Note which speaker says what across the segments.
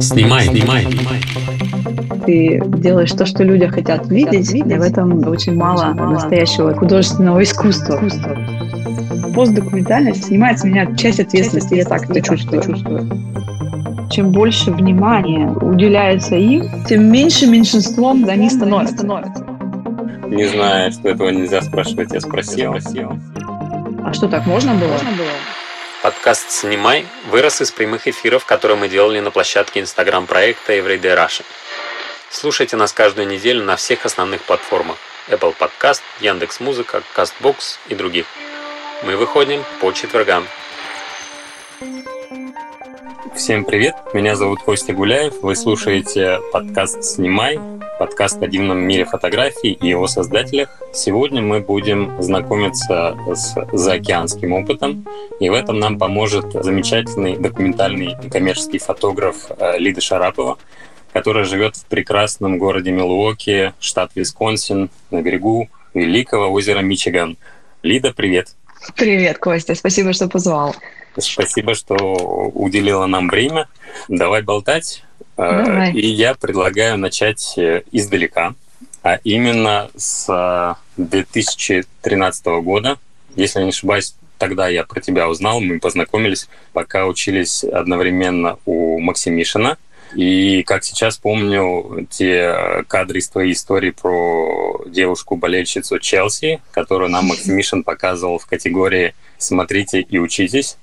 Speaker 1: Снимай, снимай,
Speaker 2: Ты делаешь то, что люди хотят видеть, и в этом очень мало настоящего художественного искусства. Постдокументальность снимает с меня часть ответственности, я так это чувствую. Чем больше внимания уделяется им, тем меньше меньшинством они становятся.
Speaker 1: Не знаю, что этого нельзя спрашивать, я спросил.
Speaker 2: А что, так можно было?
Speaker 1: Подкаст «Снимай» вырос из прямых эфиров, которые мы делали на площадке инстаграм-проекта Everyday Russia. Слушайте нас каждую неделю на всех основных платформах Apple Podcast, Яндекс.Музыка, CastBox и других. Мы выходим по четвергам. Всем привет, меня зовут Костя Гуляев, вы слушаете подкаст «Снимай», подкаст о дивном мире фотографий и его создателях. Сегодня мы будем знакомиться с заокеанским опытом, и в этом нам поможет замечательный документальный коммерческий фотограф э, Лида Шарапова, которая живет в прекрасном городе Милуоки, штат Висконсин, на берегу великого озера Мичиган. Лида, привет!
Speaker 2: Привет, Костя, спасибо, что позвал.
Speaker 1: Спасибо, что уделила нам время. Давай болтать.
Speaker 2: Давай.
Speaker 1: И я предлагаю начать э, издалека, а именно с 2013 года. Если не ошибаюсь, тогда я про тебя узнал, мы познакомились, пока учились одновременно у Максимишина. И как сейчас помню те кадры из твоей истории про девушку-болельщицу Челси, которую нам Максимишин показывал в категории «Смотрите и учитесь».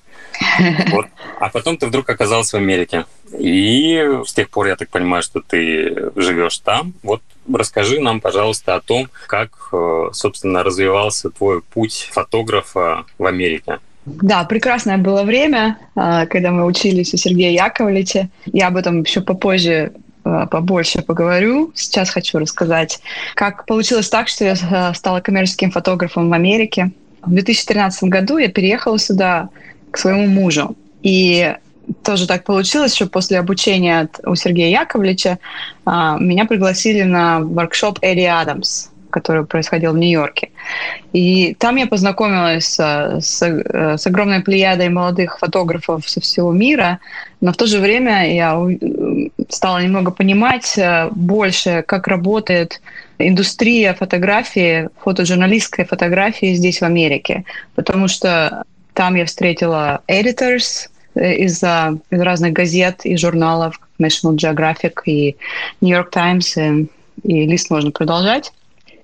Speaker 1: Вот. А потом ты вдруг оказался в Америке. И с тех пор, я так понимаю, что ты живешь там. Вот расскажи нам, пожалуйста, о том, как, э, собственно, развивался твой путь фотографа в Америке.
Speaker 2: Да, прекрасное было время, а, когда мы учились у Сергея Яковлевича. Я об этом еще попозже а, побольше поговорю. Сейчас хочу рассказать, как получилось так, что я стала коммерческим фотографом в Америке. В 2013 году я переехала сюда к своему мужу. И тоже так получилось, что после обучения от, у Сергея Яковлевича а, меня пригласили на воркшоп Эдди Адамс, который происходил в Нью-Йорке. И там я познакомилась с, с, с огромной плеядой молодых фотографов со всего мира, но в то же время я стала немного понимать э, больше, как работает индустрия фотографии, фотожурналистской фотографии здесь, в Америке. Потому что там я встретила editors э, из, из разных газет и журналов, National Geographic и New York Times, и, и лист можно продолжать.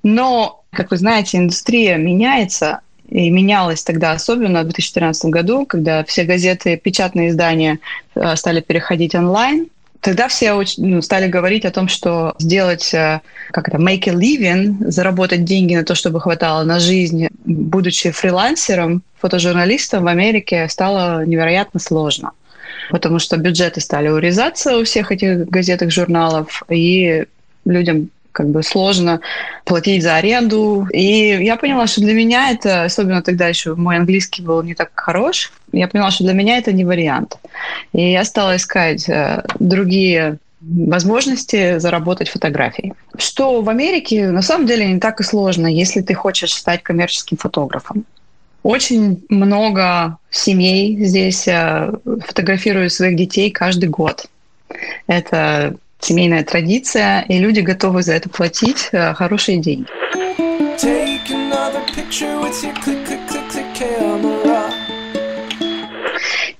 Speaker 2: Но, как вы знаете, индустрия меняется, и менялась тогда особенно в 2014 году, когда все газеты, печатные издания э, стали переходить онлайн. Тогда все очень, ну, стали говорить о том, что сделать, э, как это, make a living, заработать деньги на то, чтобы хватало на жизнь, будучи фрилансером, фотожурналистом в Америке, стало невероятно сложно. Потому что бюджеты стали урезаться у всех этих газет и журналов, и людям как бы сложно платить за аренду. И я поняла, что для меня это, особенно тогда еще мой английский был не так хорош, я поняла, что для меня это не вариант. И я стала искать э, другие возможности заработать фотографией. Что в Америке на самом деле не так и сложно, если ты хочешь стать коммерческим фотографом. Очень много семей здесь э, фотографируют своих детей каждый год. Это семейная традиция, и люди готовы за это платить э, хорошие деньги.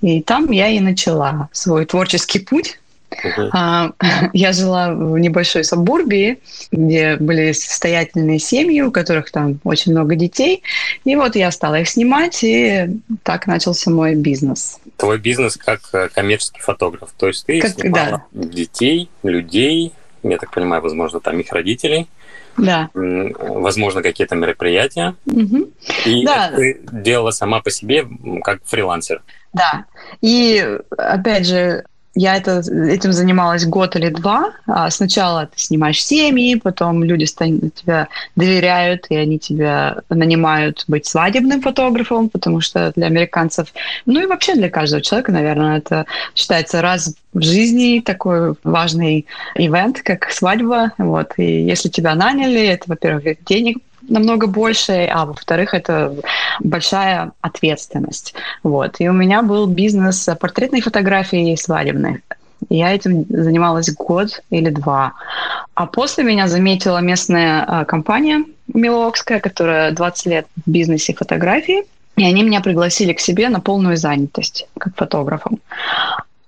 Speaker 2: И там я и начала свой творческий путь. Uh-huh. Я жила в небольшой сабурбии, где были состоятельные семьи, у которых там очень много детей. И вот я стала их снимать, и так начался мой бизнес.
Speaker 1: Твой бизнес как э, коммерческий фотограф. То есть ты как, снимала да. детей, людей, я так понимаю, возможно, там их родителей.
Speaker 2: Да.
Speaker 1: Возможно, какие-то мероприятия. Угу. И да. ты делала сама по себе как фрилансер.
Speaker 2: Да. И опять же, я это, этим занималась год или два. А сначала ты снимаешь семьи, потом люди тебя доверяют, и они тебя нанимают быть свадебным фотографом, потому что для американцев, ну и вообще для каждого человека, наверное, это считается раз в жизни такой важный ивент, как свадьба. Вот. И если тебя наняли, это, во-первых, денег намного больше, а во-вторых, это большая ответственность. Вот. И у меня был бизнес портретной фотографии и свадебной. Я этим занималась год или два. А после меня заметила местная а, компания Милокская, которая 20 лет в бизнесе фотографии. И они меня пригласили к себе на полную занятость как фотографом.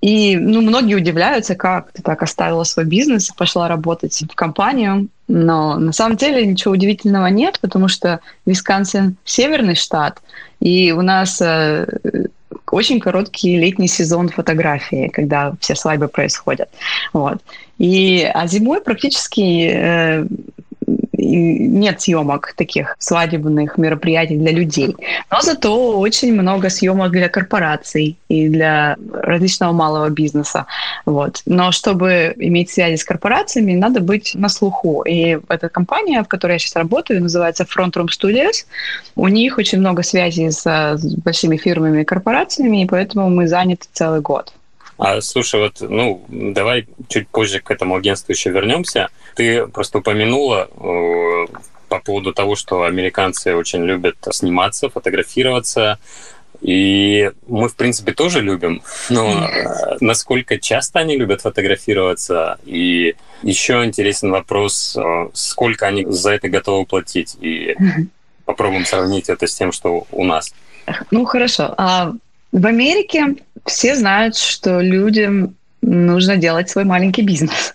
Speaker 2: И ну, многие удивляются, как ты так оставила свой бизнес и пошла работать в компанию. Но на самом деле ничего удивительного нет, потому что Висконсин – северный штат, и у нас э, очень короткий летний сезон фотографии, когда все свадьбы происходят. Вот. И, а зимой практически э, нет съемок таких свадебных мероприятий для людей. Но зато очень много съемок для корпораций и для различного малого бизнеса. Вот. Но чтобы иметь связи с корпорациями, надо быть на слуху. И эта компания, в которой я сейчас работаю, называется Front Room Studios. У них очень много связей с, с большими фирмами и корпорациями, и поэтому мы заняты целый год.
Speaker 1: А слушай, вот, ну, давай чуть позже к этому агентству еще вернемся. Ты просто упомянула э, по поводу того, что американцы очень любят сниматься, фотографироваться. И мы, в принципе, тоже любим, но э, насколько часто они любят фотографироваться? И еще интересен вопрос, э, сколько они за это готовы платить? И попробуем сравнить это с тем, что у нас.
Speaker 2: Ну, хорошо. А в Америке все знают, что людям нужно делать свой маленький бизнес.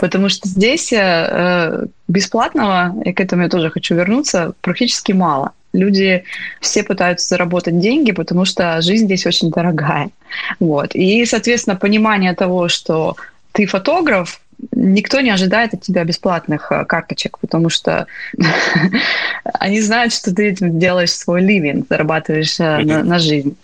Speaker 2: Потому что здесь э, бесплатного, и к этому я тоже хочу вернуться, практически мало. Люди все пытаются заработать деньги, потому что жизнь здесь очень дорогая. Вот. И, соответственно, понимание того, что ты фотограф, никто не ожидает от тебя бесплатных э, карточек, потому что они знают, что ты делаешь свой ливень, зарабатываешь э, на, на жизнь.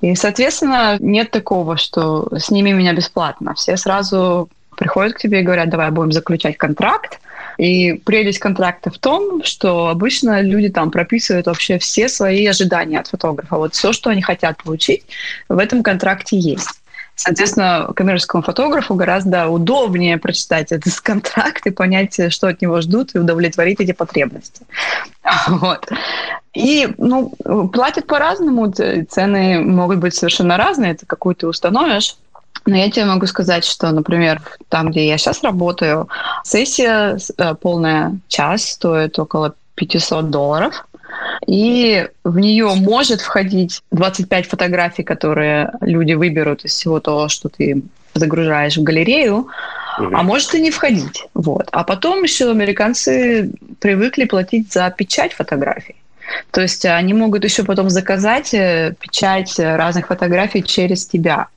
Speaker 2: И, соответственно, нет такого, что сними меня бесплатно. Все сразу приходят к тебе и говорят, давай будем заключать контракт. И прелесть контракта в том, что обычно люди там прописывают вообще все свои ожидания от фотографа. Вот все, что они хотят получить, в этом контракте есть. Соответственно, коммерческому фотографу гораздо удобнее прочитать этот контракт и понять, что от него ждут, и удовлетворить эти потребности. Вот. И ну, платят по-разному, цены могут быть совершенно разные, это какую ты установишь. Но я тебе могу сказать, что, например, там, где я сейчас работаю, сессия э, полная час стоит около 500 долларов. И в нее может входить 25 фотографий, которые люди выберут из всего того, что ты загружаешь в галерею, угу. а может и не входить. Вот. А потом еще американцы привыкли платить за печать фотографий. То есть они могут еще потом заказать э, печать разных фотографий через тебя.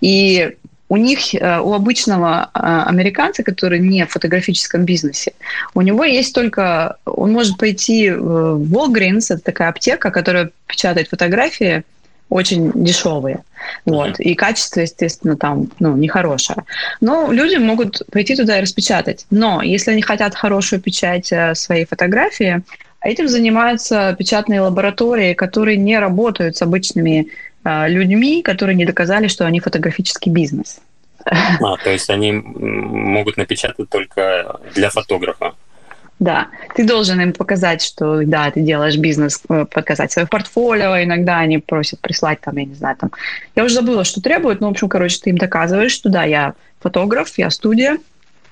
Speaker 2: И у них, э, у обычного э, американца, который не в фотографическом бизнесе, у него есть только, он может пойти в Walgreens, это такая аптека, которая печатает фотографии, очень дешевые. Вот. И качество, естественно, там ну, нехорошее. Но люди могут пойти туда и распечатать. Но если они хотят хорошую печать э, своей фотографии, этим занимаются печатные лаборатории, которые не работают с обычными людьми, которые не доказали, что они фотографический бизнес.
Speaker 1: А, то есть они могут напечатать только для фотографа.
Speaker 2: Да, ты должен им показать, что да, ты делаешь бизнес, э, показать свое портфолио. Иногда они просят прислать там, я не знаю, там. Я уже забыла, что требуют, но, в общем, короче, ты им доказываешь, что да, я фотограф, я студия,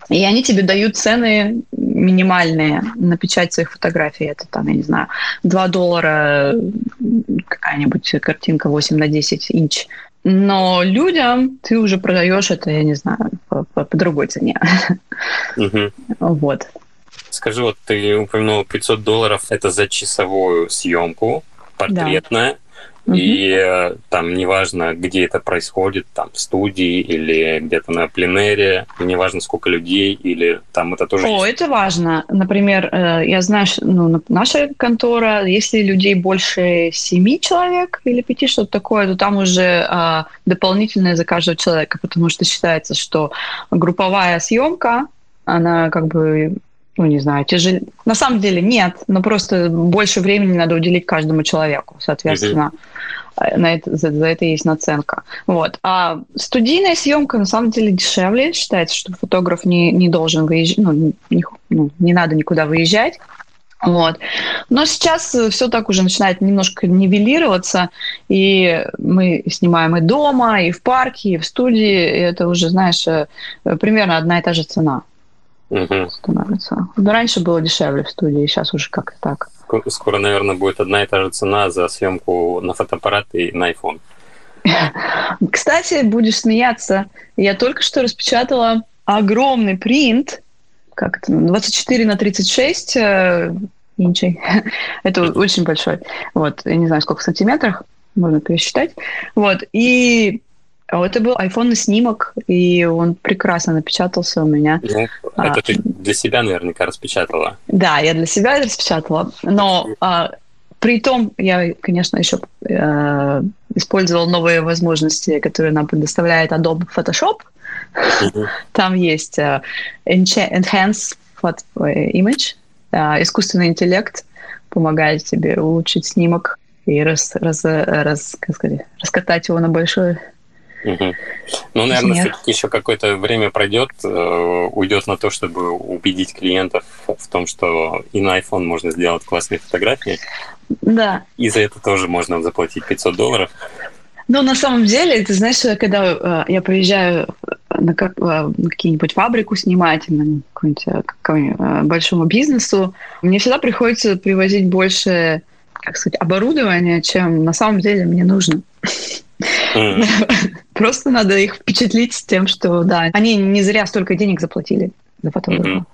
Speaker 2: и они тебе дают цены минимальные на печать своих фотографий. Это там, я не знаю, 2 доллара какая-нибудь картинка 8 на 10 инч. Но людям ты уже продаешь это, я не знаю, по, по, по другой цене. Угу. Вот.
Speaker 1: Скажи, вот ты упомянул 500 долларов, это за часовую съемку, портретная. Да. И э, там неважно, где это происходит, там в студии или где-то на пленере, неважно, сколько людей, или там это тоже...
Speaker 2: О, есть. это важно. Например, э, я знаю, ну, наша контора, если людей больше семи человек или пяти, что-то такое, то там уже а, дополнительное за каждого человека, потому что считается, что групповая съемка, она как бы ну, не знаю, тяжелее. На самом деле нет, но просто больше времени надо уделить каждому человеку, соответственно. Mm-hmm. На это, за, за это есть наценка. Вот. А студийная съемка на самом деле дешевле. Считается, что фотограф не, не должен выезжать, ну не, ну, не надо никуда выезжать. Вот. Но сейчас все так уже начинает немножко нивелироваться, и мы снимаем и дома, и в парке, и в студии, и это уже, знаешь, э, примерно одна и та же цена
Speaker 1: Угу.
Speaker 2: становится. Но раньше было дешевле в студии, сейчас уже как-то так.
Speaker 1: Скоро, наверное, будет одна и та же цена за съемку на фотоаппарат и на iPhone.
Speaker 2: Кстати, будешь смеяться, я только что распечатала огромный принт, как это, 24 на 36 э, инчей. это очень большой. Вот, я не знаю, сколько в сантиметрах, можно пересчитать. Вот, и это был iPhone снимок, и он прекрасно напечатался у меня.
Speaker 1: Ну, а, это ты для себя наверняка распечатала.
Speaker 2: Да, я для себя распечатала, но а, при том я, конечно, еще э, использовал новые возможности, которые нам предоставляет Adobe Photoshop. Mm-hmm. Там есть э, Enhance Image, э, искусственный интеллект помогает тебе улучшить снимок и раз, раз, раз, как сказать, раскатать его на большой
Speaker 1: Угу. Ну, наверное, все-таки еще какое-то время пройдет, э, уйдет на то, чтобы убедить клиентов в том, что и на iPhone можно сделать классные фотографии.
Speaker 2: Да.
Speaker 1: И за это тоже можно заплатить 500 долларов.
Speaker 2: Ну, на самом деле, ты знаешь, когда э, я приезжаю на, как, э, на какие-нибудь фабрику снимать, на какую-нибудь, э, большому бизнесу, мне всегда приходится привозить больше, как сказать, оборудования, чем на самом деле мне нужно. Просто надо их впечатлить тем, что да, они не зря столько денег заплатили за фотографа.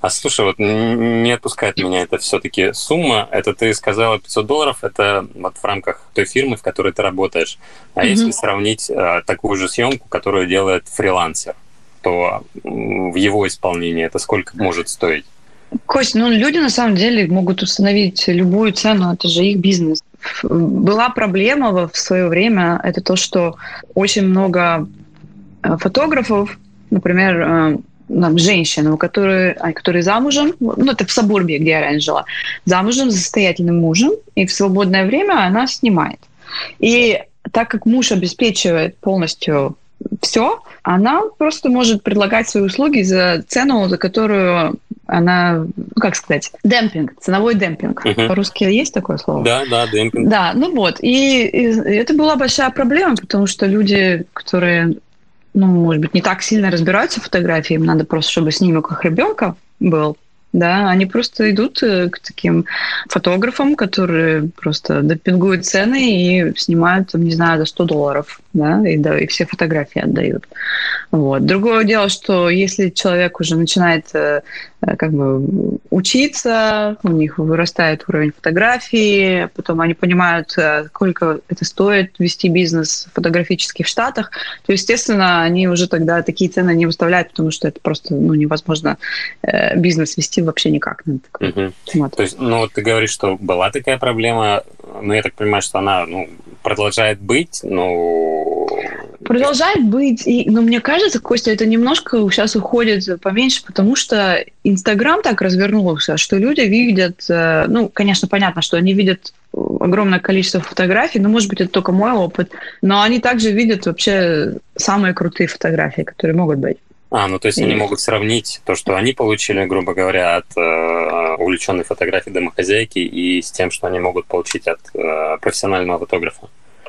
Speaker 1: А слушай, вот не отпускает меня это все-таки сумма. Это ты сказала 500 долларов, это вот в рамках той фирмы, в которой ты работаешь. А mm-hmm. если сравнить а, такую же съемку, которую делает фрилансер, то в его исполнении это сколько может стоить?
Speaker 2: Кость, ну люди на самом деле могут установить любую цену, это же их бизнес. Была проблема в свое время, это то, что очень много э, фотографов, например, э, нам, женщин, которые, которые замужем, ну, это в Сабурбе, где я раньше жила, замужем за состоятельным мужем, и в свободное время она снимает. И так как муж обеспечивает полностью все, она просто может предлагать свои услуги за цену, за которую она, ну, как сказать, демпинг, ценовой демпинг. Uh-huh. По-русски есть такое слово?
Speaker 1: Да, да, демпинг.
Speaker 2: Да, ну вот. И, и это была большая проблема, потому что люди, которые, ну, может быть, не так сильно разбираются в фотографии, им надо просто, чтобы снимок их ребенка был, да, они просто идут э, к таким фотографам, которые просто допингуют цены и снимают, там, не знаю, за 100 долларов, да, и, да, и все фотографии отдают. Вот. Другое дело, что если человек уже начинает э, Э, как бы учиться, у них вырастает уровень фотографии, потом они понимают, э, сколько это стоит вести бизнес фотографический в Штатах, то, естественно, они уже тогда такие цены не выставляют, потому что это просто ну, невозможно бизнес вести вообще никак.
Speaker 1: Угу. Вот. То есть, ну, вот ты говоришь, что была такая проблема, но я так понимаю, что она ну, продолжает быть, но
Speaker 2: Продолжает быть, и, но мне кажется, Костя, это немножко сейчас уходит поменьше, потому что Инстаграм так развернулся, что люди видят, э, ну, конечно, понятно, что они видят огромное количество фотографий, но, может быть, это только мой опыт, но они также видят вообще самые крутые фотографии, которые могут быть.
Speaker 1: А, ну то есть и... они могут сравнить то, что они получили, грубо говоря, от э, увлеченной фотографии домохозяйки и с тем, что они могут получить от э, профессионального фотографа.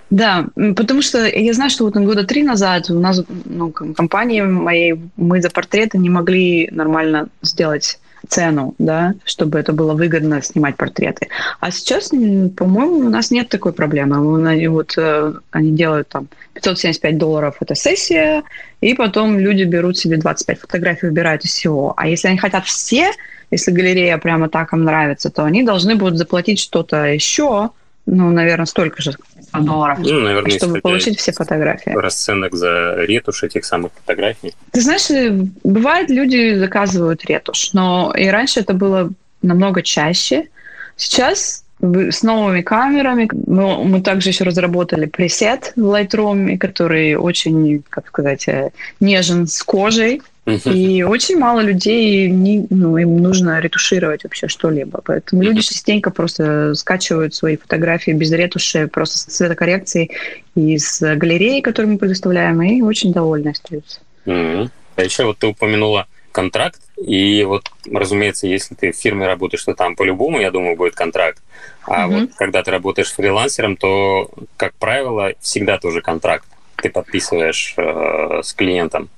Speaker 2: Да, потому что я знаю, что вот года три назад у нас, ну, компании моей, мы за портреты не могли нормально сделать цену, да, чтобы это было выгодно снимать портреты. А сейчас, по-моему, у нас нет такой проблемы. Они, вот, э, они делают там 575 долларов эта сессия, и потом люди берут себе 25 фотографий, выбирают из всего. А если они хотят все, если галерея прямо так им нравится, то они должны будут заплатить что-то еще, ну, наверное, столько же долларов, ну, наверное, чтобы получить все фотографии.
Speaker 1: Расценок за ретушь этих самых фотографий.
Speaker 2: Ты знаешь, э, бывает, люди заказывают ретушь, но и раньше это было намного чаще. Сейчас с новыми камерами. Мы, мы также еще разработали пресет в Lightroom, который очень, как сказать, э, нежен с кожей. И очень мало людей, не, ну, им нужно ретушировать вообще что-либо. Поэтому люди частенько просто скачивают свои фотографии без ретуши, просто с цветокоррекцией из галереи, которую мы предоставляем, и очень довольны остаются.
Speaker 1: Mm-hmm. А еще вот ты упомянула контракт. И вот, разумеется, если ты в фирме работаешь, то там по-любому, я думаю, будет контракт. А угу. вот когда ты работаешь фрилансером, то, как правило, всегда тоже контракт ты подписываешь э, с клиентом.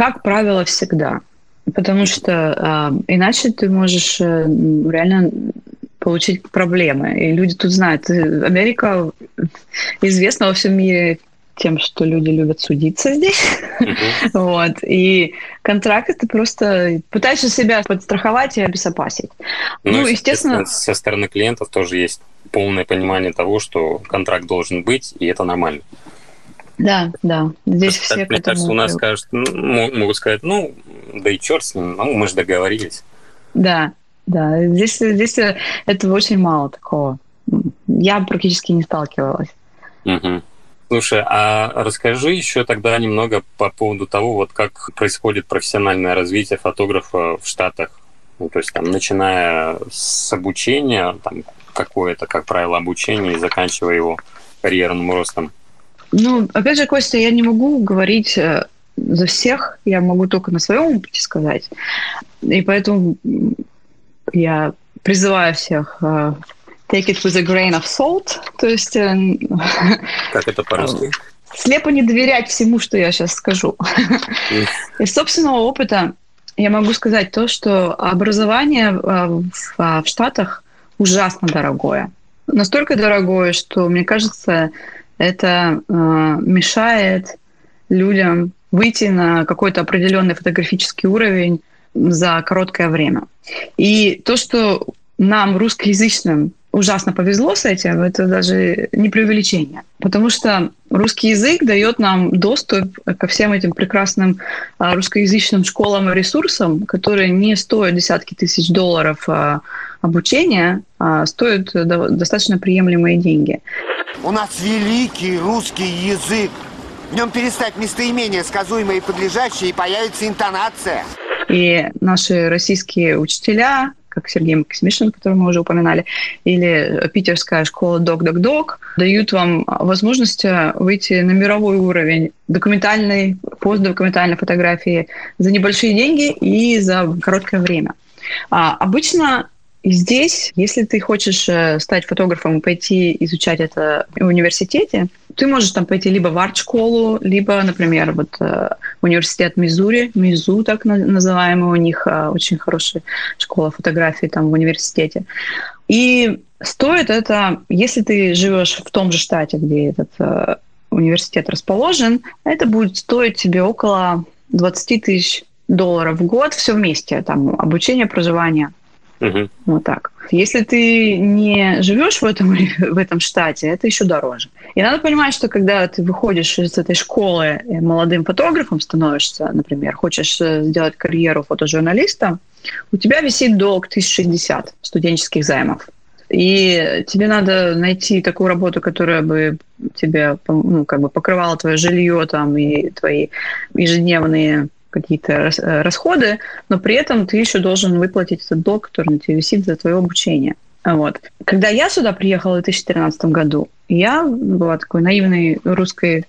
Speaker 2: Как правило, всегда. Потому что э, иначе ты можешь э, реально получить проблемы. И люди тут знают. Америка известна во всем мире тем, что люди любят судиться здесь. Uh-huh. вот. И контракт это просто пытаешься себя подстраховать и обезопасить.
Speaker 1: Ну, ну естественно... Со стороны клиентов тоже есть полное понимание того, что контракт должен быть, и это нормально.
Speaker 2: Да, да. Здесь
Speaker 1: Просто, все Мне кажется, у нас скажут, ну, могут сказать, ну, да и черт с ним, ну, мы же договорились.
Speaker 2: Да, да. Здесь, здесь этого очень мало такого. Я практически не сталкивалась.
Speaker 1: Угу. Слушай, а расскажи еще тогда немного по поводу того, вот как происходит профессиональное развитие фотографа в Штатах. Ну, то есть там, начиная с обучения, там какое-то, как правило, обучение и заканчивая его карьерным ростом.
Speaker 2: Ну, опять же, Костя, я не могу говорить э, за всех, я могу только на своем опыте сказать. И поэтому я призываю всех э, take it with a grain of salt, то есть... Э,
Speaker 1: как это по-русски?
Speaker 2: Слепо не доверять всему, что я сейчас скажу. Из собственного опыта я могу сказать то, что образование в, в Штатах ужасно дорогое. Настолько дорогое, что, мне кажется, это э, мешает людям выйти на какой-то определенный фотографический уровень за короткое время. И то, что нам, русскоязычным, ужасно повезло с этим, это даже не преувеличение. Потому что русский язык дает нам доступ ко всем этим прекрасным а, русскоязычным школам и ресурсам, которые не стоят десятки тысяч долларов а, обучения, а стоят достаточно приемлемые деньги.
Speaker 3: У нас великий русский язык. В нем перестать местоимение сказуемое и подлежащее, и появится интонация.
Speaker 2: И наши российские учителя, как Сергей Максимишин, который мы уже упоминали, или питерская школа Док-Док-Док, дают вам возможность выйти на мировой уровень документальной, постдокументальной фотографии за небольшие деньги и за короткое время. А обычно и здесь, если ты хочешь э, стать фотографом и пойти изучать это в университете, ты можешь там пойти либо в арт-школу, либо, например, вот э, университет Мизури, Мизу так называемый, у них э, очень хорошая школа фотографии там в университете. И стоит это, если ты живешь в том же штате, где этот университет расположен, это будет стоить тебе около 20 тысяч долларов в год все вместе, там обучение, проживание. Угу. Вот так. Если ты не живешь в этом, в этом штате, это еще дороже. И надо понимать, что когда ты выходишь из этой школы молодым фотографом становишься, например, хочешь э, сделать карьеру фотожурналиста, у тебя висит долг 1060 студенческих займов. И тебе надо найти такую работу, которая бы тебе ну, как бы покрывала твое жилье там, и твои ежедневные какие-то э, расходы, но при этом ты еще должен выплатить этот долг, который на тебе висит за твое обучение. Вот. Когда я сюда приехала в 2013 году, я была такой наивной русской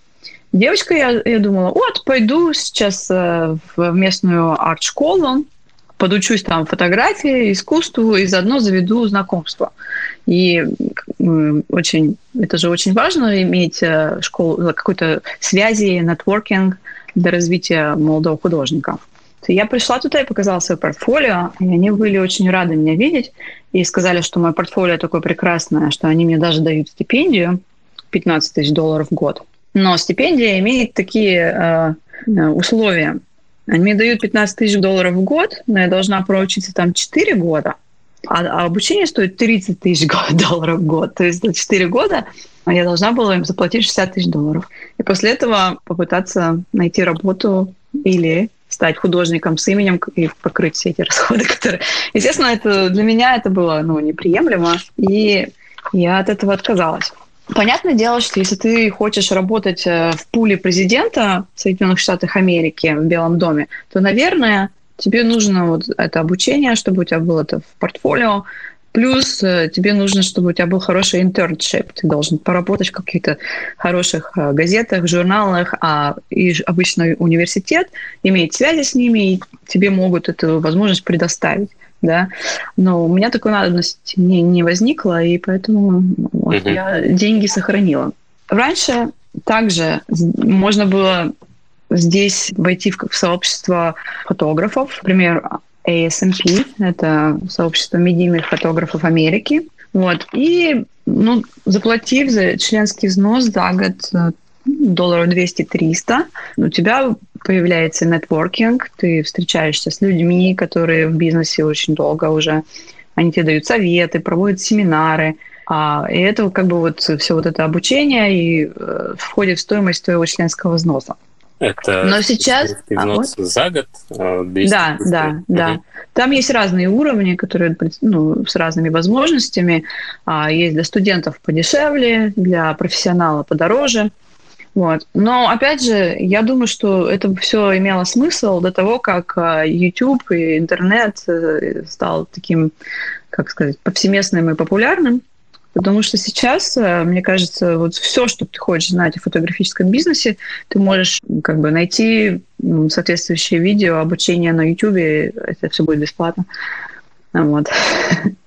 Speaker 2: девочкой, я, я думала, вот, пойду сейчас э, в местную арт-школу, подучусь там фотографии, искусству и заодно заведу знакомство. И очень, это же очень важно иметь э, школу, какой-то связи, нетворкинг – для развития молодого художника. Я пришла туда и показала свое портфолио, и они были очень рады меня видеть и сказали, что мое портфолио такое прекрасное, что они мне даже дают стипендию 15 тысяч долларов в год. Но стипендия имеет такие э, э условия. Они мне дают 15 тысяч долларов в год, но я должна проучиться там 4 года, а, а обучение стоит 30 тысяч долларов в год. То есть за 4 года я должна была им заплатить 60 тысяч долларов. И после этого попытаться найти работу или стать художником с именем и покрыть все эти расходы, которые... Естественно, это, для меня это было ну, неприемлемо, и я от этого отказалась. Понятное дело, что если ты хочешь работать э, в пуле президента Соединенных Штатов Америки в Белом доме, то, наверное, тебе нужно вот это обучение, чтобы у тебя было это в портфолио, Плюс э, тебе нужно, чтобы у тебя был хороший интерншип. Ты должен поработать в каких-то хороших э, газетах, журналах, а и обычно университет имеет связи с ними, и тебе могут эту возможность предоставить. Да? Но у меня такой надобности не, не возникло, и поэтому вот, mm-hmm. я деньги сохранила. Раньше также можно было здесь войти в, в сообщество фотографов. Например, ASMP, это сообщество медийных фотографов Америки. Вот. И ну, заплатив за членский взнос за год э, долларов 200-300, у тебя появляется нетворкинг, ты встречаешься с людьми, которые в бизнесе очень долго уже, они тебе дают советы, проводят семинары, а, и это как бы вот все вот это обучение и э, входит в стоимость твоего членского взноса.
Speaker 1: Это
Speaker 2: Но сейчас...
Speaker 1: А, вот. за год? 200,
Speaker 2: да, 200. да, угу. да. Там есть разные уровни, которые ну, с разными возможностями. А, есть для студентов подешевле, для профессионала подороже. Вот. Но, опять же, я думаю, что это все имело смысл до того, как а, YouTube и интернет э, стал таким, как сказать, повсеместным и популярным. Потому что сейчас, э, мне кажется, вот все, что ты хочешь знать о фотографическом бизнесе, ты можешь как бы найти соответствующее видео, обучение на YouTube, это все будет бесплатно. Вот.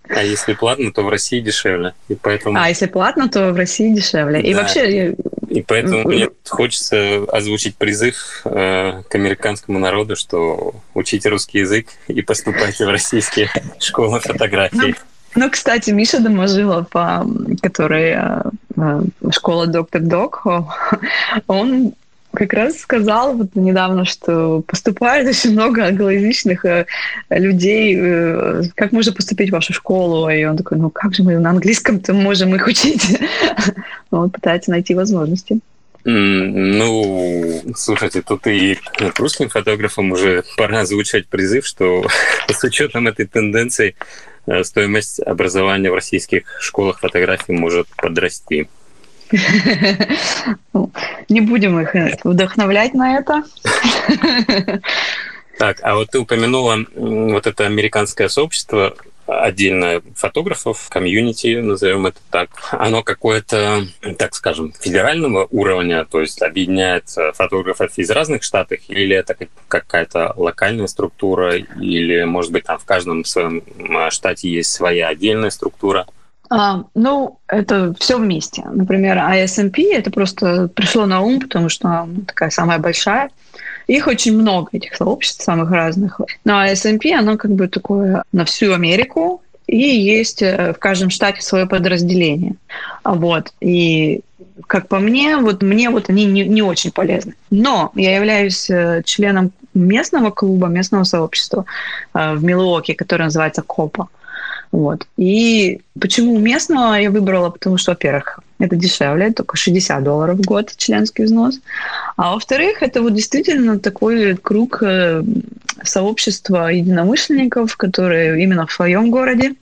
Speaker 1: А если платно, то в России дешевле. И поэтому...
Speaker 2: А если платно, то в России дешевле. Да. И вообще...
Speaker 1: И поэтому мне хочется озвучить призыв э, к американскому народу, что учите русский язык и поступайте в российские школы фотографии.
Speaker 2: Ну, кстати, Миша Доможилов, который э, э, школа доктор Док, он как раз сказал вот недавно, что поступает очень много англоязычных э, людей. Как можно поступить в вашу школу? И он такой, ну как же мы на английском-то можем их учить? Он пытается найти возможности.
Speaker 1: Ну, слушайте, тут и русским фотографам уже пора озвучивать призыв, что с учетом этой тенденции стоимость образования в российских школах фотографии может подрасти.
Speaker 2: Не будем их вдохновлять на это.
Speaker 1: Так, а вот ты упомянула вот это американское сообщество отдельно фотографов, комьюнити, назовем это так, оно какое-то, так скажем, федерального уровня, то есть объединяет фотографов из разных штатов, или это какая-то локальная структура, или, может быть, там в каждом своем штате есть своя отдельная структура?
Speaker 2: А, ну, это все вместе. Например, ISMP это просто пришло на ум, потому что она такая самая большая. Их очень много, этих сообществ самых разных. Но S&P, оно как бы такое на всю Америку, и есть э, в каждом штате свое подразделение. Вот. И как по мне, вот мне вот они не, не очень полезны. Но я являюсь э, членом местного клуба, местного сообщества э, в Милуоке, которое называется КОПА. Вот. И почему местного я выбрала? Потому что, во-первых, это дешевле, только 60 долларов в год членский взнос. А во-вторых, это вот действительно такой круг э, сообщества единомышленников, которые именно в своем городе,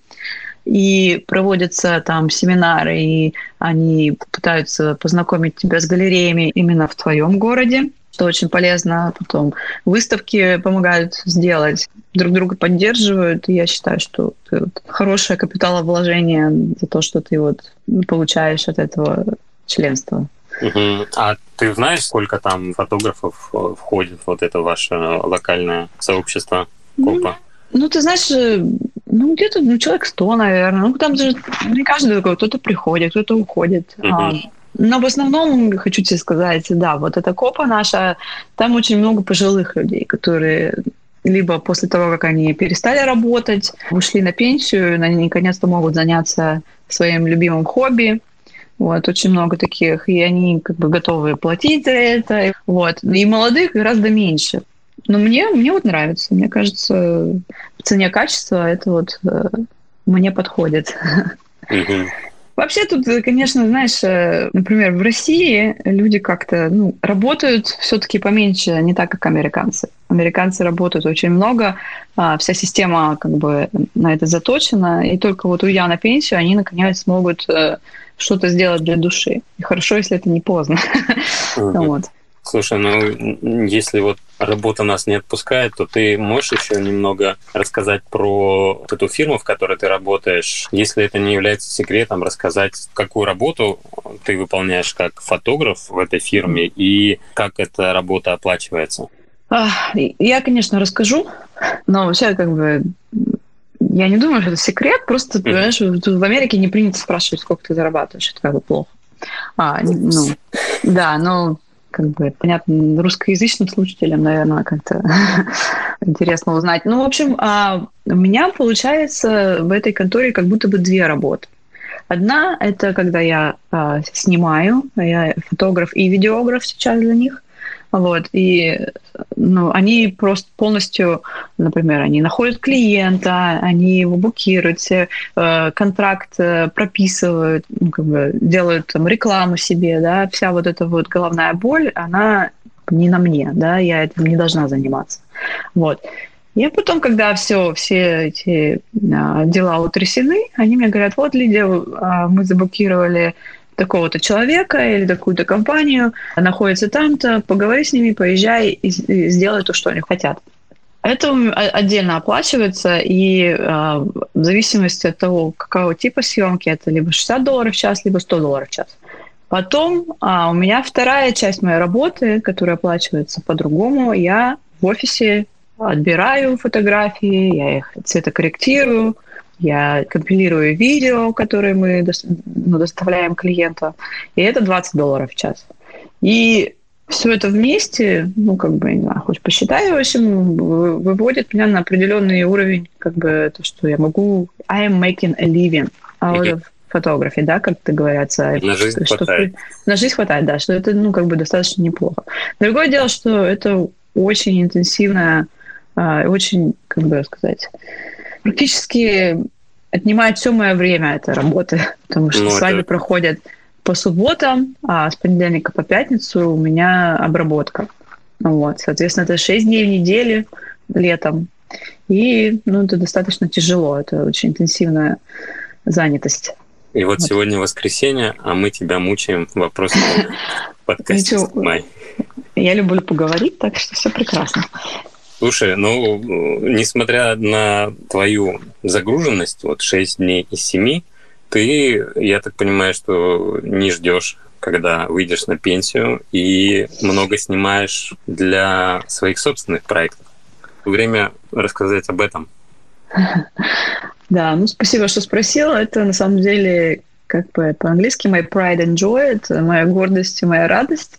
Speaker 2: и проводятся там семинары, и они пытаются познакомить тебя с галереями именно в твоем городе что очень полезно. Потом выставки помогают сделать, друг друга поддерживают. И я считаю, что это вот хорошее капиталовложение за то, что ты вот получаешь от этого членства.
Speaker 1: Угу. А ты знаешь, сколько там фотографов э, входит в вот это ваше локальное сообщество?
Speaker 2: Ну, ну ты знаешь, э, ну, где-то ну, человек сто, наверное. Ну, там же не каждый такой, кто-то приходит, кто-то уходит. Угу. А, но в основном, хочу тебе сказать, да, вот эта копа наша, там очень много пожилых людей, которые либо после того, как они перестали работать, ушли на пенсию, они наконец-то могут заняться своим любимым хобби. Вот, очень много таких, и они как бы готовы платить за это. Вот. И молодых гораздо меньше. Но мне, мне вот нравится. Мне кажется, в цене качества это вот э, мне подходит. Mm-hmm. Вообще тут, конечно, знаешь, э, например, в России люди как-то ну, работают все-таки поменьше, не так, как американцы. Американцы работают очень много, а, вся система как бы на это заточена, и только вот уйдя на пенсию, они наконец смогут э, что-то сделать для души. И хорошо, если это не поздно. вот.
Speaker 1: Слушай, ну если вот работа нас не отпускает, то ты можешь еще немного рассказать про эту фирму, в которой ты работаешь, если это не является секретом, рассказать, какую работу ты выполняешь как фотограф в этой фирме и как эта работа оплачивается.
Speaker 2: Я, конечно, расскажу, но вообще как бы я не думаю, что это секрет, просто, mm-hmm. понимаешь, в Америке не принято спрашивать, сколько ты зарабатываешь, это как бы плохо. А, ну, да, но как бы, понятно, русскоязычным слушателям, наверное, как-то интересно узнать. Ну, в общем, а у меня получается в этой конторе как будто бы две работы. Одна – это когда я а, снимаю, я фотограф и видеограф сейчас для них. Вот, и ну, они просто полностью, например, они находят клиента, они его букируют, все, э, контракт э, прописывают, ну, как бы делают там рекламу себе, да, вся вот эта вот головная боль, она не на мне, да, я этим не должна заниматься. Вот. И потом, когда все, все эти а, дела утрясены, они мне говорят, вот, Лидия, а, мы заблокировали такого-то человека или такую-то компанию, находится там-то, поговори с ними, поезжай и сделай то, что они хотят. Это отдельно оплачивается, и э, в зависимости от того, какого типа съемки, это либо 60 долларов в час, либо 100 долларов в час. Потом а, у меня вторая часть моей работы, которая оплачивается по-другому. Я в офисе отбираю фотографии, я их цветокорректирую, я компилирую видео, которые мы ну, доставляем клиенту, и это 20 долларов в час. И все это вместе, ну, как бы, не знаю, хоть посчитай, в общем, выводит меня на определенный уровень, как бы, то, что я могу... I am making a living out of photography, да, как это говорится.
Speaker 1: На жизнь что, хватает.
Speaker 2: на жизнь хватает, да, что это, ну, как бы достаточно неплохо. Другое дело, что это очень интенсивная, а, очень, как бы сказать, практически отнимает все мое время этой работы, потому что ну, свадьбы это... проходят по субботам, а с понедельника по пятницу у меня обработка. Вот, соответственно, это 6 дней в неделю летом. И ну, это достаточно тяжело, это очень интенсивная занятость.
Speaker 1: И вот, вот. сегодня воскресенье, а мы тебя мучаем вопросом подкасте
Speaker 2: Я люблю поговорить, так что все прекрасно.
Speaker 1: Слушай, ну, несмотря на твою загруженность, вот 6 дней из 7, ты, я так понимаю, что не ждешь, когда выйдешь на пенсию и много снимаешь для своих собственных проектов. Время рассказать об этом.
Speaker 2: Да, ну спасибо, что спросила. Это на самом деле как бы по-английски my pride and joy, это моя гордость и моя радость.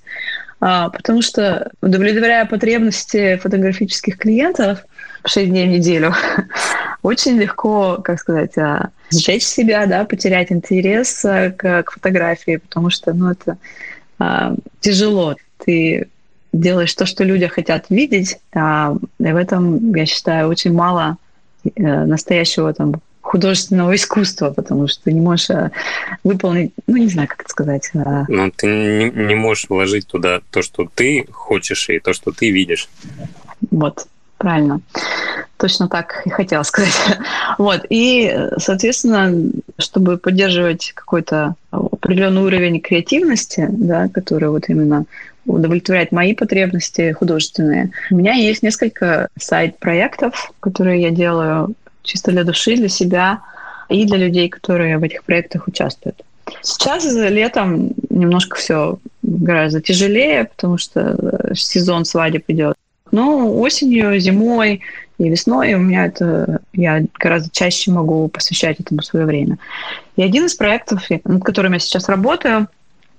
Speaker 2: А, потому что, удовлетворяя потребности фотографических клиентов 6 дней в неделю, очень легко, как сказать, а, сжечь себя, да, потерять интерес а, к, к фотографии, потому что ну, это а, тяжело. Ты делаешь то, что люди хотят видеть, а, и в этом, я считаю, очень мало э, настоящего там художественного искусства, потому что ты не можешь э, выполнить, ну, не знаю, как это сказать.
Speaker 1: А ну, ты не, не можешь вложить туда то, что ты хочешь, и то, что ты видишь.
Speaker 2: Вот, правильно. Точно так и хотела сказать. Вот. И, соответственно, чтобы поддерживать какой-то определенный уровень креативности, да, который вот именно удовлетворяет мои потребности художественные. У меня есть несколько сайт-проектов, которые я делаю чисто для души, для себя и для людей, которые в этих проектах участвуют. Сейчас летом немножко все гораздо тяжелее, потому что э, сезон свадеб идет. Но осенью, зимой и весной у меня это я гораздо чаще могу посвящать этому свое время. И один из проектов, над которым я сейчас работаю,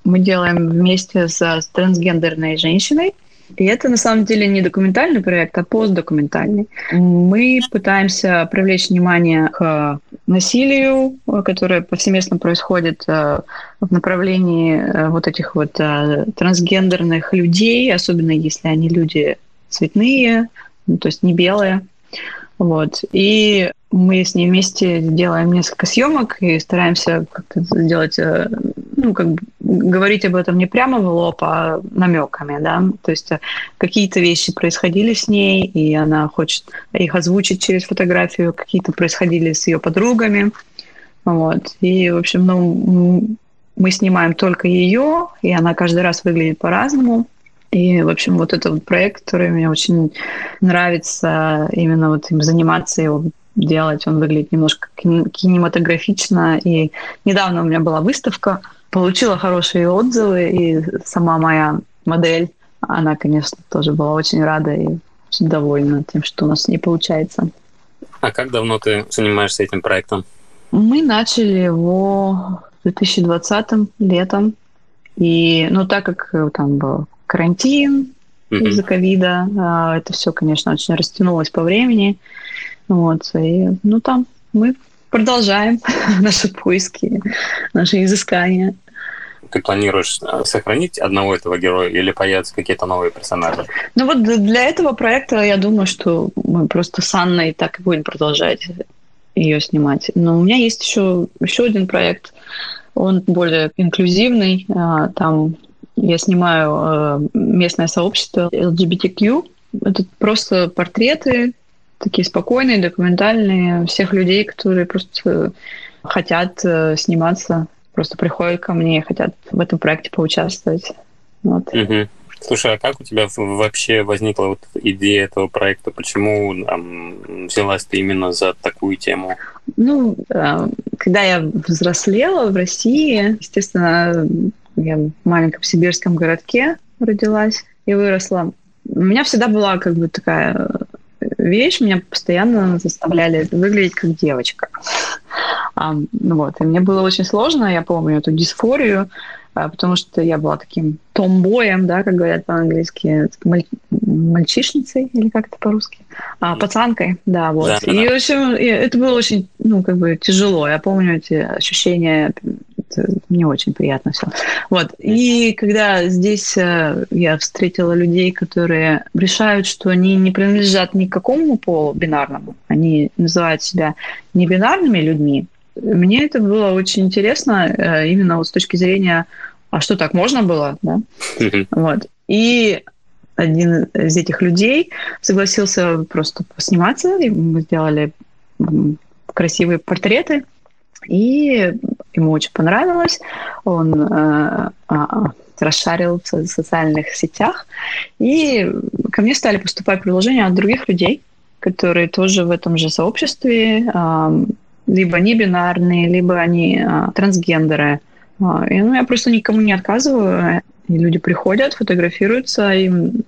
Speaker 2: мы делаем вместе с трансгендерной женщиной, и это на самом деле не документальный проект, а постдокументальный. Мы пытаемся привлечь внимание к насилию, которое повсеместно происходит э, в направлении э, вот этих вот э, трансгендерных людей, особенно если они люди цветные, ну, то есть не белые. Вот. И мы с ней вместе делаем несколько съемок и стараемся как-то сделать, э, ну, как бы говорить об этом не прямо в лоб, а намеками, да. То есть э, какие-то вещи происходили с ней, и она хочет их озвучить через фотографию, какие-то происходили с ее подругами. Вот. И, в общем, ну, мы снимаем только ее, и она каждый раз выглядит по-разному. И, в общем, вот это вот проект, который мне очень нравится именно вот им заниматься, его делать. Он выглядит немножко кинематографично. И недавно у меня была выставка, получила хорошие отзывы, и сама моя модель, она, конечно, тоже была очень рада и очень довольна тем, что у нас не получается.
Speaker 1: А как давно ты занимаешься этим проектом?
Speaker 2: Мы начали его в 2020 летом. И, ну, так как э, там был карантин mm-hmm. из-за ковида, а, это все, конечно, очень растянулось по времени. Вот, и, ну, там мы продолжаем наши поиски, наши изыскания.
Speaker 1: Ты планируешь э, сохранить одного этого героя или появятся какие-то новые персонажи?
Speaker 2: Ну вот для этого проекта я думаю, что мы просто с Анной так и будем продолжать ее снимать. Но у меня есть еще, еще один проект, он более инклюзивный. А, там я снимаю э, местное сообщество LGBTQ. Это просто портреты, такие спокойные, документальные, всех людей, которые просто хотят э, сниматься, просто приходят ко мне и хотят в этом проекте поучаствовать. Вот.
Speaker 1: Угу. Слушай, а как у тебя вообще возникла вот идея этого проекта? Почему там, взялась ты именно за такую тему?
Speaker 2: Ну, э, когда я взрослела в России, естественно, я в маленьком сибирском городке родилась и выросла. У меня всегда была как бы такая вещь, меня постоянно заставляли выглядеть как девочка. А, вот, и мне было очень сложно, я помню эту дисфорию, потому что я была таким томбоем, да, как говорят по-английски, маль... мальчишницей, или как это по-русски? А, пацанкой, да, вот. Да, и, в общем, это было очень, ну, как бы тяжело. Я помню эти ощущения, это не очень приятно все. Вот. И когда здесь э, я встретила людей, которые решают, что они не принадлежат ни к какому полу бинарному, они называют себя небинарными людьми, мне это было очень интересно э, именно вот с точки зрения, а что так можно было, да? Вот. И один из этих людей согласился просто посниматься, и мы сделали красивые портреты, и ему очень понравилось. Он э, э, расшарил в социальных сетях, и ко мне стали поступать предложения от других людей, которые тоже в этом же сообществе э, либо не бинарные, либо они а, трансгендеры. А, и, ну, я просто никому не отказываю. И люди приходят, фотографируются, им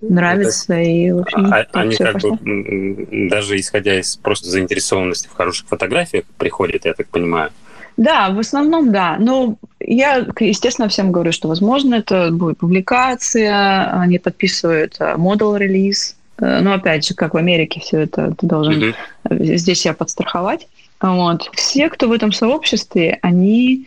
Speaker 2: нравится, Это... и, в общем,
Speaker 1: а, Они как пошло. бы, даже исходя из просто заинтересованности в хороших фотографиях, приходят, я так понимаю.
Speaker 2: Да, в основном да. Но я, естественно, всем говорю, что, возможно, это будет публикация, они подписывают модул релиз. Э, но опять же, как в Америке все это, ты должен mm-hmm. здесь себя подстраховать. Вот. Все, кто в этом сообществе, они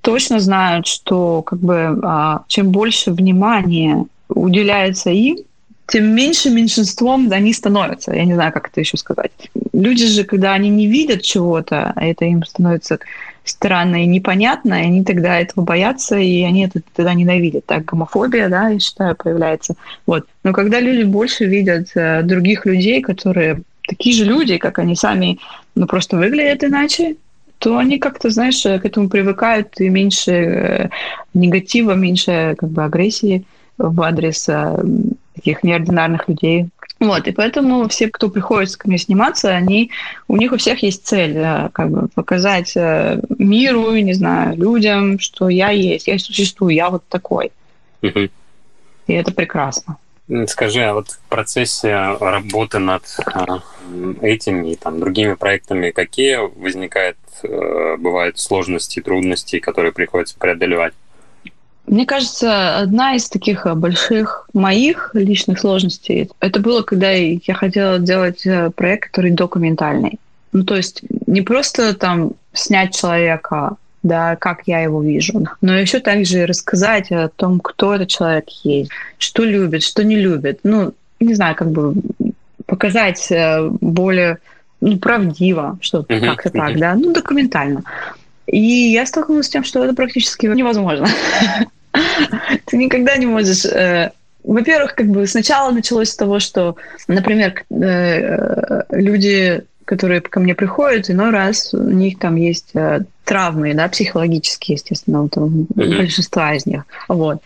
Speaker 2: точно знают, что как бы а, чем больше внимания уделяется им, тем меньше меньшинством они становятся. Я не знаю, как это еще сказать. Люди же, когда они не видят чего-то, а это им становится странно и непонятно, и они тогда этого боятся, и они это тогда ненавидят. Так гомофобия, да, я считаю, появляется. Вот. Но когда люди больше видят э, других людей, которые такие же люди, как они сами, ну, просто выглядят иначе, то они как-то, знаешь, к этому привыкают, и меньше э, негатива, меньше как бы агрессии в адрес э, таких неординарных людей. Вот, и поэтому все, кто приходит ко мне сниматься, они, у них у всех есть цель, э, как бы показать миру, не знаю, людям, что я есть, я существую, я вот такой. И это прекрасно.
Speaker 1: Скажи, а вот в процессе работы над а, этими и там, другими проектами какие возникают, э, бывают сложности, трудности, которые приходится преодолевать?
Speaker 2: Мне кажется, одна из таких больших моих личных сложностей, это было, когда я хотела делать э, проект, который документальный. Ну, то есть не просто там снять человека, да, как я его вижу. Но еще также рассказать о том, кто этот человек есть, что любит, что не любит. Ну, не знаю, как бы показать э, более ну, правдиво, что uh-huh, как-то uh-huh. так, да, ну, документально. И я столкнулась с тем, что это практически невозможно. Ты никогда не можешь э, во-первых, как бы сначала началось с того, что, например, э, люди которые ко мне приходят, иной раз у них там есть э, травмы, да, психологические, естественно, вот, mm-hmm. большинства из них. Вот.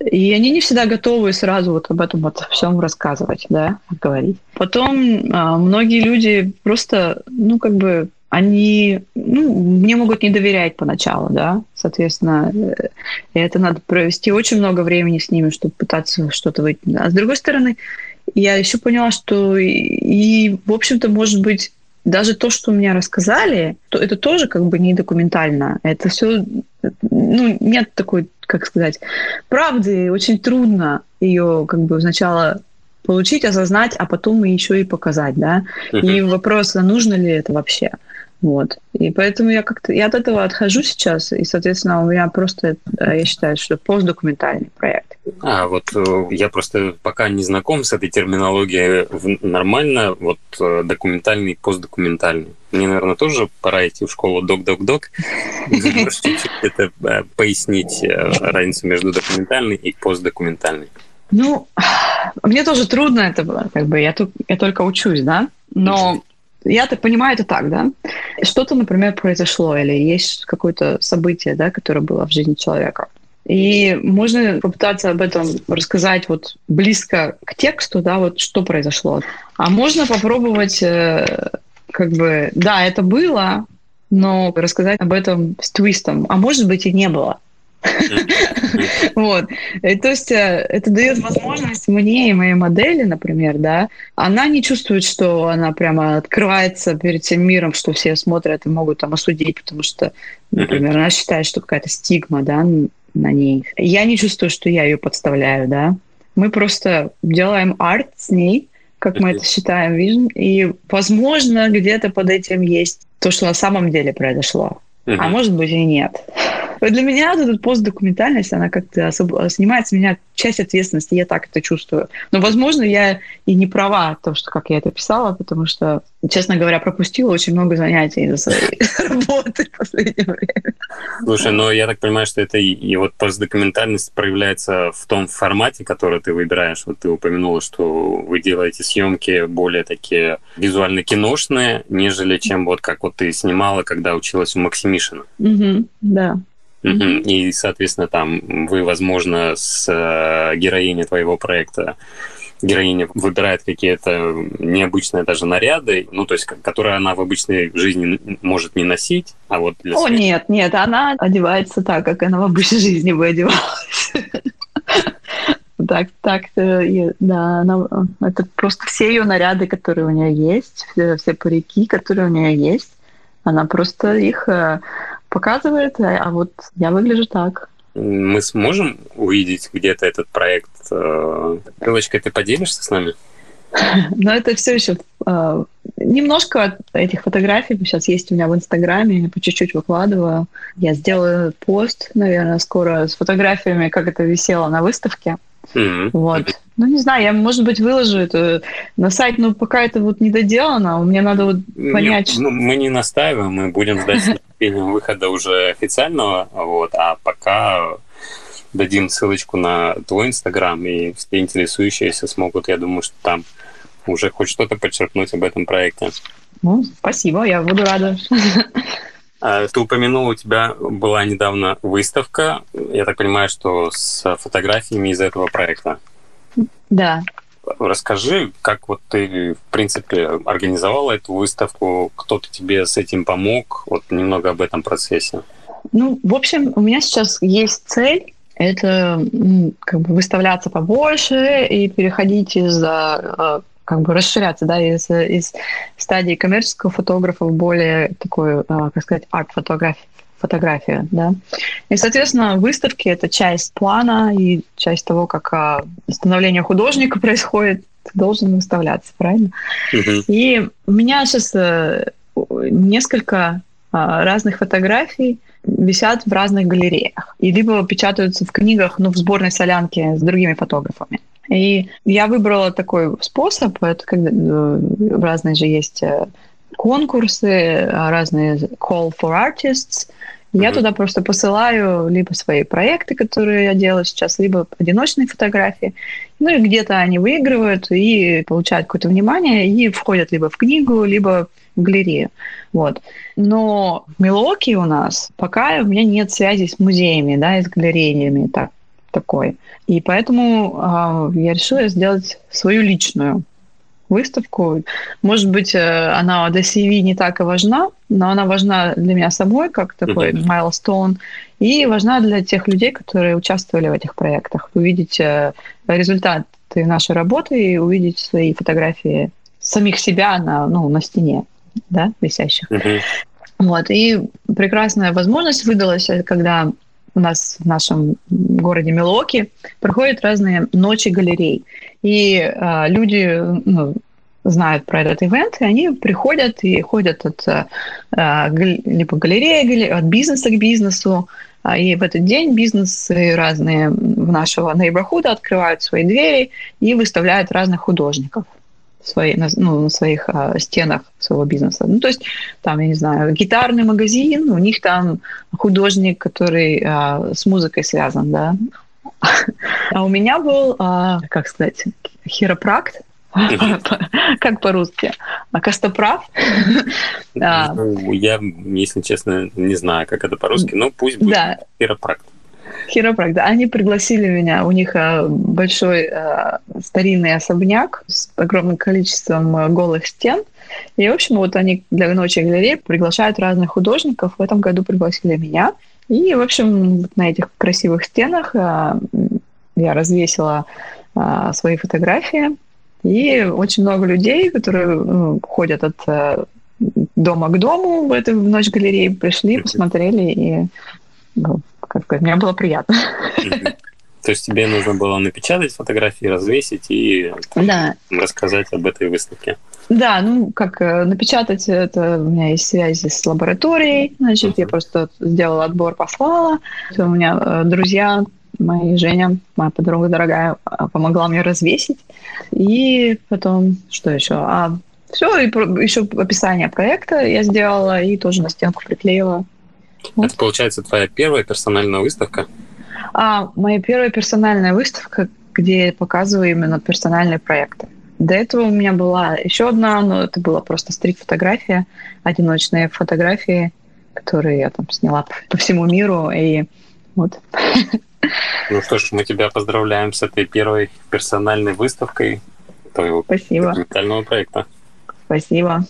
Speaker 2: И они не всегда готовы сразу вот об этом вот всем рассказывать, да, говорить. Потом а, многие люди просто, ну, как бы, они, ну, мне могут не доверять поначалу, да, соответственно, э, это надо провести очень много времени с ними, чтобы пытаться что-то выйти. А с другой стороны, я еще поняла, что и, и в общем-то, может быть, даже то, что мне рассказали, то это тоже как бы не документально. Это все, ну, нет такой, как сказать, правды. Очень трудно ее как бы сначала получить, осознать, а потом еще и показать, да. И вопрос, а нужно ли это вообще? Вот. И поэтому я как-то я от этого отхожу сейчас, и, соответственно, у меня просто, э, я считаю, что постдокументальный проект.
Speaker 1: А, вот э, я просто пока не знаком с этой терминологией нормально, вот э, документальный, постдокументальный. Мне, наверное, тоже пора идти в школу док-док-док. Можешь чуть-чуть это пояснить, разницу между документальной и постдокументальной?
Speaker 2: Ну, мне тоже трудно это было, как бы я, тут, я только учусь, да, но я так понимаю это так, да? Что-то, например, произошло, или есть какое-то событие, да, которое было в жизни человека. И можно попытаться об этом рассказать вот близко к тексту, да, вот что произошло. А можно попробовать, э, как бы, да, это было, но рассказать об этом с твистом. А может быть и не было. Вот. То есть э, это дает возможность мне и моей модели, например, да, она не чувствует, что она прямо открывается перед всем миром, что все смотрят и могут там осудить, потому что, например, она считает, что какая-то стигма, да, на ней. Я не чувствую, что я ее подставляю, да. Мы просто делаем арт с ней, как мы это считаем, вижн, и, возможно, где-то под этим есть то, что на самом деле произошло. А может быть и нет. Для меня эта постдокументальность, она как-то особо снимает с меня часть ответственности, я так это чувствую. Но, возможно, я и не права, то, что как я это писала, потому что, честно говоря, пропустила очень много занятий из-за своей работы в последнее время.
Speaker 1: Слушай, но я так понимаю, что это и, и вот постдокументальность проявляется в том формате, который ты выбираешь. Вот ты упомянула, что вы делаете съемки более такие визуально-киношные, нежели чем вот как вот ты снимала, когда училась у Максимишина.
Speaker 2: Угу, да.
Speaker 1: И, соответственно, там вы, возможно, с э, героиней твоего проекта героиня выбирает какие-то необычные даже наряды, ну, то есть, которые она в обычной жизни может не носить, а вот
Speaker 2: для О, нет, нет, она одевается так, как она в обычной жизни бы одевалась. Так, так, да, она, это просто все ее наряды, которые у нее есть, все, парики, которые у нее есть, она просто их э, показывает, а, а вот я выгляжу так.
Speaker 1: Мы сможем увидеть где-то этот проект? Э, ссылочкой ты поделишься с нами?
Speaker 2: Но это все еще э, немножко этих фотографий сейчас есть у меня в Инстаграме, я по чуть-чуть выкладываю. Я сделаю пост, наверное, скоро с фотографиями, как это висело на выставке. Mm-hmm. Вот. Ну, не знаю, я, может быть, выложу это на сайт, но пока это вот не доделано, у меня надо вот понять...
Speaker 1: Нет, ну, мы не настаиваем, мы будем ждать выхода уже официального, вот, а пока дадим ссылочку на твой Инстаграм, и все интересующиеся смогут, я думаю, что там уже хоть что-то подчеркнуть об этом проекте.
Speaker 2: Ну, спасибо, я буду рада.
Speaker 1: А, ты упомянул, у тебя была недавно выставка, я так понимаю, что с фотографиями из этого проекта.
Speaker 2: Да.
Speaker 1: Расскажи, как вот ты, в принципе, организовала эту выставку, кто-то тебе с этим помог, вот немного об этом процессе.
Speaker 2: Ну, в общем, у меня сейчас есть цель это как бы выставляться побольше и переходить из а, как бы расширяться, да, из, из стадии коммерческого фотографа в более такую, а, как сказать, арт-фотографию фотография, да. И, соответственно, выставки — это часть плана и часть того, как а, становление художника происходит. Ты должен выставляться, правильно? Uh-huh. И у меня сейчас э, несколько а, разных фотографий висят в разных галереях. И либо печатаются в книгах, ну, в сборной солянке с другими фотографами. И я выбрала такой способ, это когда э, разные же есть э, конкурсы, разные call for artists. Я mm-hmm. туда просто посылаю либо свои проекты, которые я делаю сейчас, либо одиночные фотографии. Ну и где-то они выигрывают и получают какое-то внимание и входят либо в книгу, либо в галерею. Вот. Но в Милоке у нас пока у меня нет связи с музеями, да, и с галереями. Так такой. И поэтому э, я решила сделать свою личную выставку. Может быть, э, она для CV не так и важна, но она важна для меня самой, как такой milestone, и важна для тех людей, которые участвовали в этих проектах. Увидеть э, результаты нашей работы и увидеть свои фотографии самих себя на, ну, на стене, да, висящих. Mm-hmm. Вот. И прекрасная возможность выдалась, когда у нас в нашем городе Милоки проходят разные ночи галерей. И э, люди ну, знают про этот ивент, и они приходят и ходят от э, либо галереи, от бизнеса к бизнесу. И в этот день бизнесы разные в нашего neighborhood открывают свои двери и выставляют разных художников свои, ну, на своих а, стенах своего бизнеса. Ну, то есть, там, я не знаю, гитарный магазин, у них там художник, который а, с музыкой связан, да. А у меня был, а, как сказать, хиропракт, как по-русски? А Костоправ?
Speaker 1: Ну, я, если честно, не знаю, как это по-русски, но пусть будет хиропракт.
Speaker 2: Хиропракт. Они пригласили меня. У них э, большой э, старинный особняк с огромным количеством э, голых стен. И, в общем, вот они для ночи галереи приглашают разных художников. В этом году пригласили меня. И, в общем, на этих красивых стенах я развесила свои фотографии. И очень много людей, которые ну, ходят от дома к дому в эту ночь галереи, пришли, посмотрели и ну, как сказать, мне было приятно.
Speaker 1: То есть тебе нужно было напечатать фотографии, развесить и да. рассказать об этой выставке.
Speaker 2: Да, ну как э, напечатать, это у меня есть связи с лабораторией, значит, uh-huh. я просто сделала отбор, послала. У меня э, друзья, моя Женя, моя подруга дорогая, а, помогла мне развесить. И потом, что еще? А все, и еще описание проекта я сделала и тоже на стенку приклеила.
Speaker 1: Это, получается, твоя первая персональная выставка?
Speaker 2: А, моя первая персональная выставка, где я показываю именно персональные проекты. До этого у меня была еще одна, но это была просто стрит-фотография, одиночные фотографии, которые я там сняла по всему миру, и вот.
Speaker 1: Ну что ж, мы тебя поздравляем с этой первой персональной выставкой твоего
Speaker 2: Спасибо.
Speaker 1: документального проекта.
Speaker 2: Спасибо.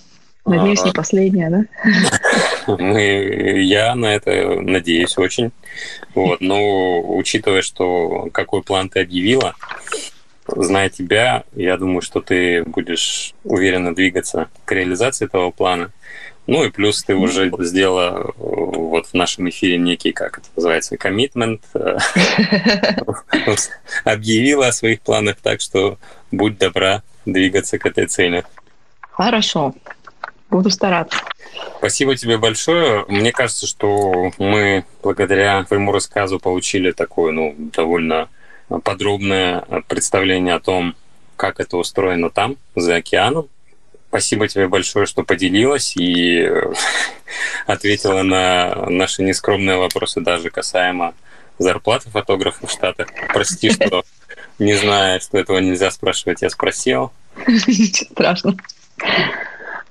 Speaker 2: Надеюсь, не последняя,
Speaker 1: да? Мы, я на это надеюсь очень. Вот, но учитывая, что какой план ты объявила, зная тебя, я думаю, что ты будешь уверенно двигаться к реализации этого плана. Ну и плюс ты уже сделала вот в нашем эфире некий, как это называется, коммитмент, объявила о своих планах, так что будь добра двигаться к этой цели.
Speaker 2: Хорошо. Буду стараться.
Speaker 1: Спасибо тебе большое. Мне кажется, что мы благодаря твоему рассказу получили такое, ну, довольно подробное представление о том, как это устроено там, за океаном. Спасибо тебе большое, что поделилась и ответила на наши нескромные вопросы, даже касаемо зарплаты фотографов в Штатах. Прости, что не зная, что этого нельзя спрашивать, я спросил.
Speaker 2: Ничего страшного.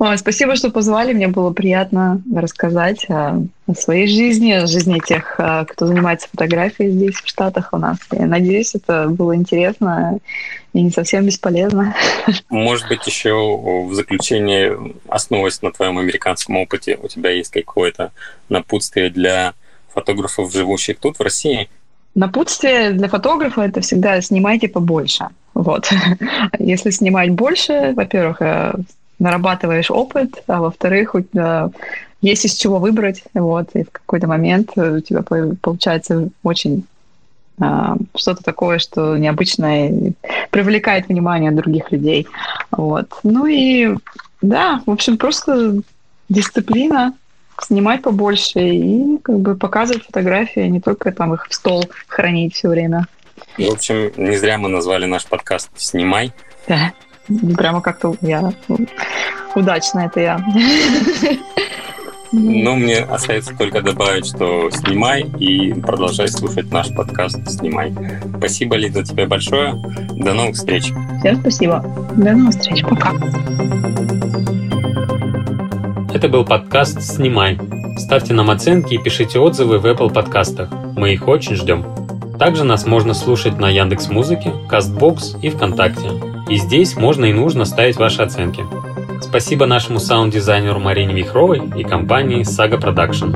Speaker 2: Ой, спасибо, что позвали. Мне было приятно рассказать о, о своей жизни, о жизни тех, а, кто занимается фотографией здесь, в Штатах у нас. Я надеюсь, это было интересно и не совсем бесполезно.
Speaker 1: Может быть, еще в заключение, основываясь на твоем американском опыте, у тебя есть какое-то напутствие для фотографов, живущих тут, в России?
Speaker 2: Напутствие для фотографа – это всегда снимайте побольше. Вот. Если снимать больше, во-первых, э, нарабатываешь опыт, а во-вторых, есть из чего выбрать, вот, и в какой-то момент у тебя получается очень а, что-то такое, что необычное, привлекает внимание других людей, вот. Ну и да, в общем, просто дисциплина, снимать побольше и как бы показывать фотографии, а не только там их в стол хранить все время.
Speaker 1: В общем, не зря мы назвали наш подкаст «Снимай».
Speaker 2: Да. Прямо как-то я удачно это я.
Speaker 1: Ну, мне остается только добавить, что снимай и продолжай слушать наш подкаст «Снимай». Спасибо, Лиза, тебе большое. До новых встреч.
Speaker 2: Всем спасибо. До новых встреч. Пока.
Speaker 1: Это был подкаст «Снимай». Ставьте нам оценки и пишите отзывы в Apple подкастах. Мы их очень ждем.
Speaker 4: Также нас можно слушать на Яндекс Музыке, Castbox и ВКонтакте. И здесь можно и нужно ставить ваши оценки. Спасибо нашему саунд-дизайнеру Марине Вихровой и компании Saga Production.